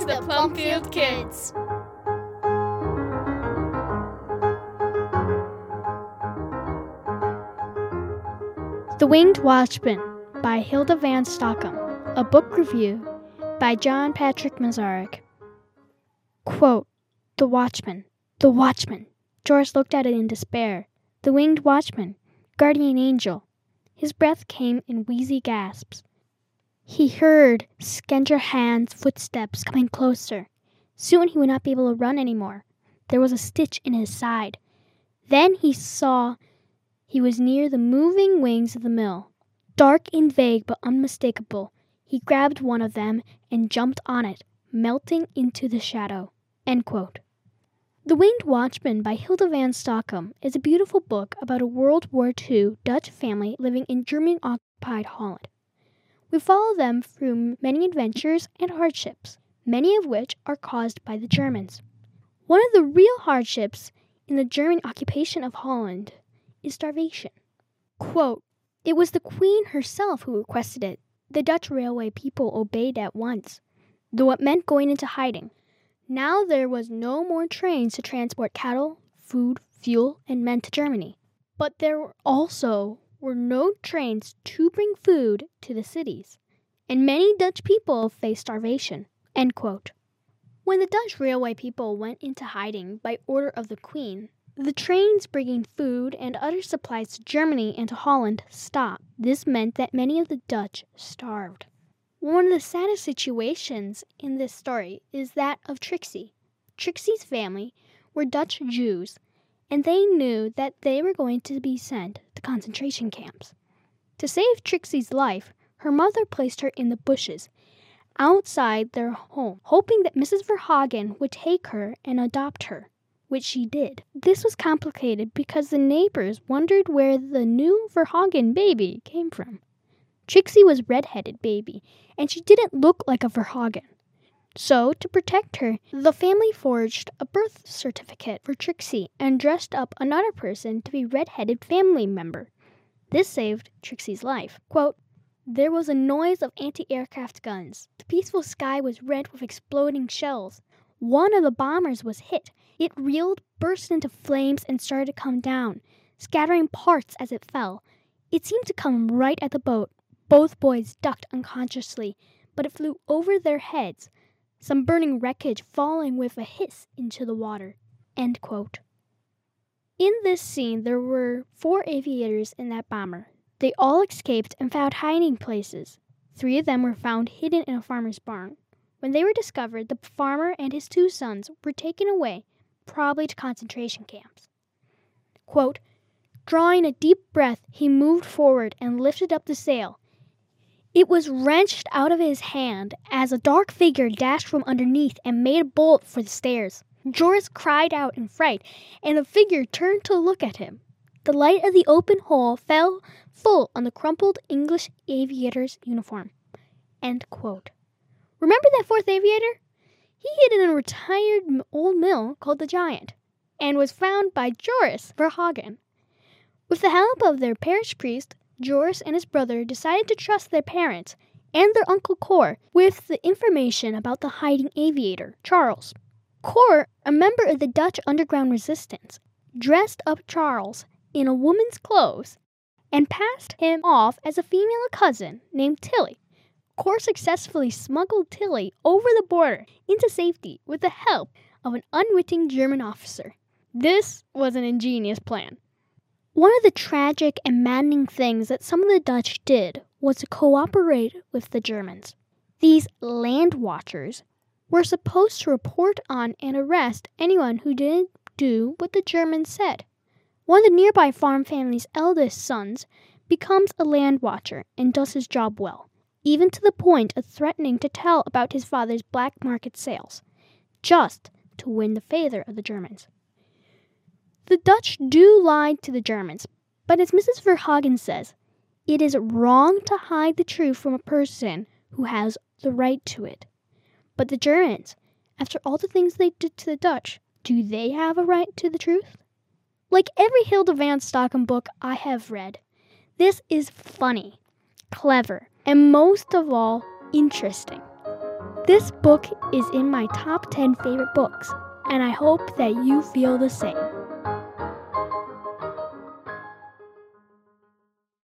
to the Plumfield Kids. The Winged Watchman by Hilda Van Stockum, a book review by John Patrick Mazarik. Quote, The Watchman, the Watchman. Joris looked at it in despair. The Winged Watchman, guardian angel. His breath came in wheezy gasps. He heard Skenderhan's footsteps coming closer. Soon he would not be able to run any more. There was a stitch in his side. Then he saw he was near the moving wings of the mill. Dark and vague but unmistakable, he grabbed one of them and jumped on it, melting into the shadow. The Winged Watchman by Hilda Van Stockum is a beautiful book about a World War II Dutch family living in German occupied Holland. We follow them through many adventures and hardships, many of which are caused by the Germans. One of the real hardships in the German occupation of Holland is starvation. Quote, it was the Queen herself who requested it. The Dutch railway people obeyed at once, though it meant going into hiding. Now there was no more trains to transport cattle, food, fuel, and men to Germany. But there were also were no trains to bring food to the cities, and many Dutch people faced starvation. When the Dutch railway people went into hiding by order of the Queen, the trains bringing food and other supplies to Germany and to Holland stopped. This meant that many of the Dutch starved. One of the saddest situations in this story is that of Trixie. Trixie's family were Dutch Jews, and they knew that they were going to be sent to concentration camps. To save Trixie's life, her mother placed her in the bushes outside their home, hoping that Mrs. Verhagen would take her and adopt her which she did. This was complicated because the neighbors wondered where the new Verhagen baby came from. Trixie was red-headed baby, and she didn't look like a Verhagen. So, to protect her, the family forged a birth certificate for Trixie and dressed up another person to be red-headed family member. This saved Trixie's life. Quote, there was a noise of anti-aircraft guns. The peaceful sky was rent with exploding shells. One of the bombers was hit. It reeled, burst into flames, and started to come down, scattering parts as it fell. It seemed to come right at the boat. Both boys ducked unconsciously, but it flew over their heads, some burning wreckage falling with a hiss into the water. In this scene, there were four aviators in that bomber. They all escaped and found hiding places. Three of them were found hidden in a farmer's barn. When they were discovered, the farmer and his two sons were taken away, probably to concentration camps. Quote, Drawing a deep breath, he moved forward and lifted up the sail. It was wrenched out of his hand as a dark figure dashed from underneath and made a bolt for the stairs. Joris cried out in fright, and the figure turned to look at him. The light of the open hole fell full on the crumpled English aviator's uniform. Remember that fourth aviator? He hid in a retired old mill called the Giant and was found by Joris Verhagen. With the help of their parish priest, Joris and his brother decided to trust their parents and their uncle Cor with the information about the hiding aviator, Charles. Cor, a member of the Dutch underground resistance, dressed up Charles in a woman's clothes and passed him off as a female cousin named Tilly. Cor successfully smuggled Tilly over the border into safety with the help of an unwitting German officer. This was an ingenious plan. One of the tragic and maddening things that some of the Dutch did was to cooperate with the Germans. These land watchers were supposed to report on and arrest anyone who didn't do what the Germans said. One of the nearby farm family's eldest sons becomes a land watcher and does his job well even to the point of threatening to tell about his father's black market sales, just to win the favor of the Germans. The Dutch do lie to the Germans, but as Mrs. Verhagen says, it is wrong to hide the truth from a person who has the right to it. But the Germans, after all the things they did to the Dutch, do they have a right to the truth? Like every Hilda Van Stockum book I have read, this is funny, clever, and most of all, interesting. This book is in my top 10 favorite books, and I hope that you feel the same.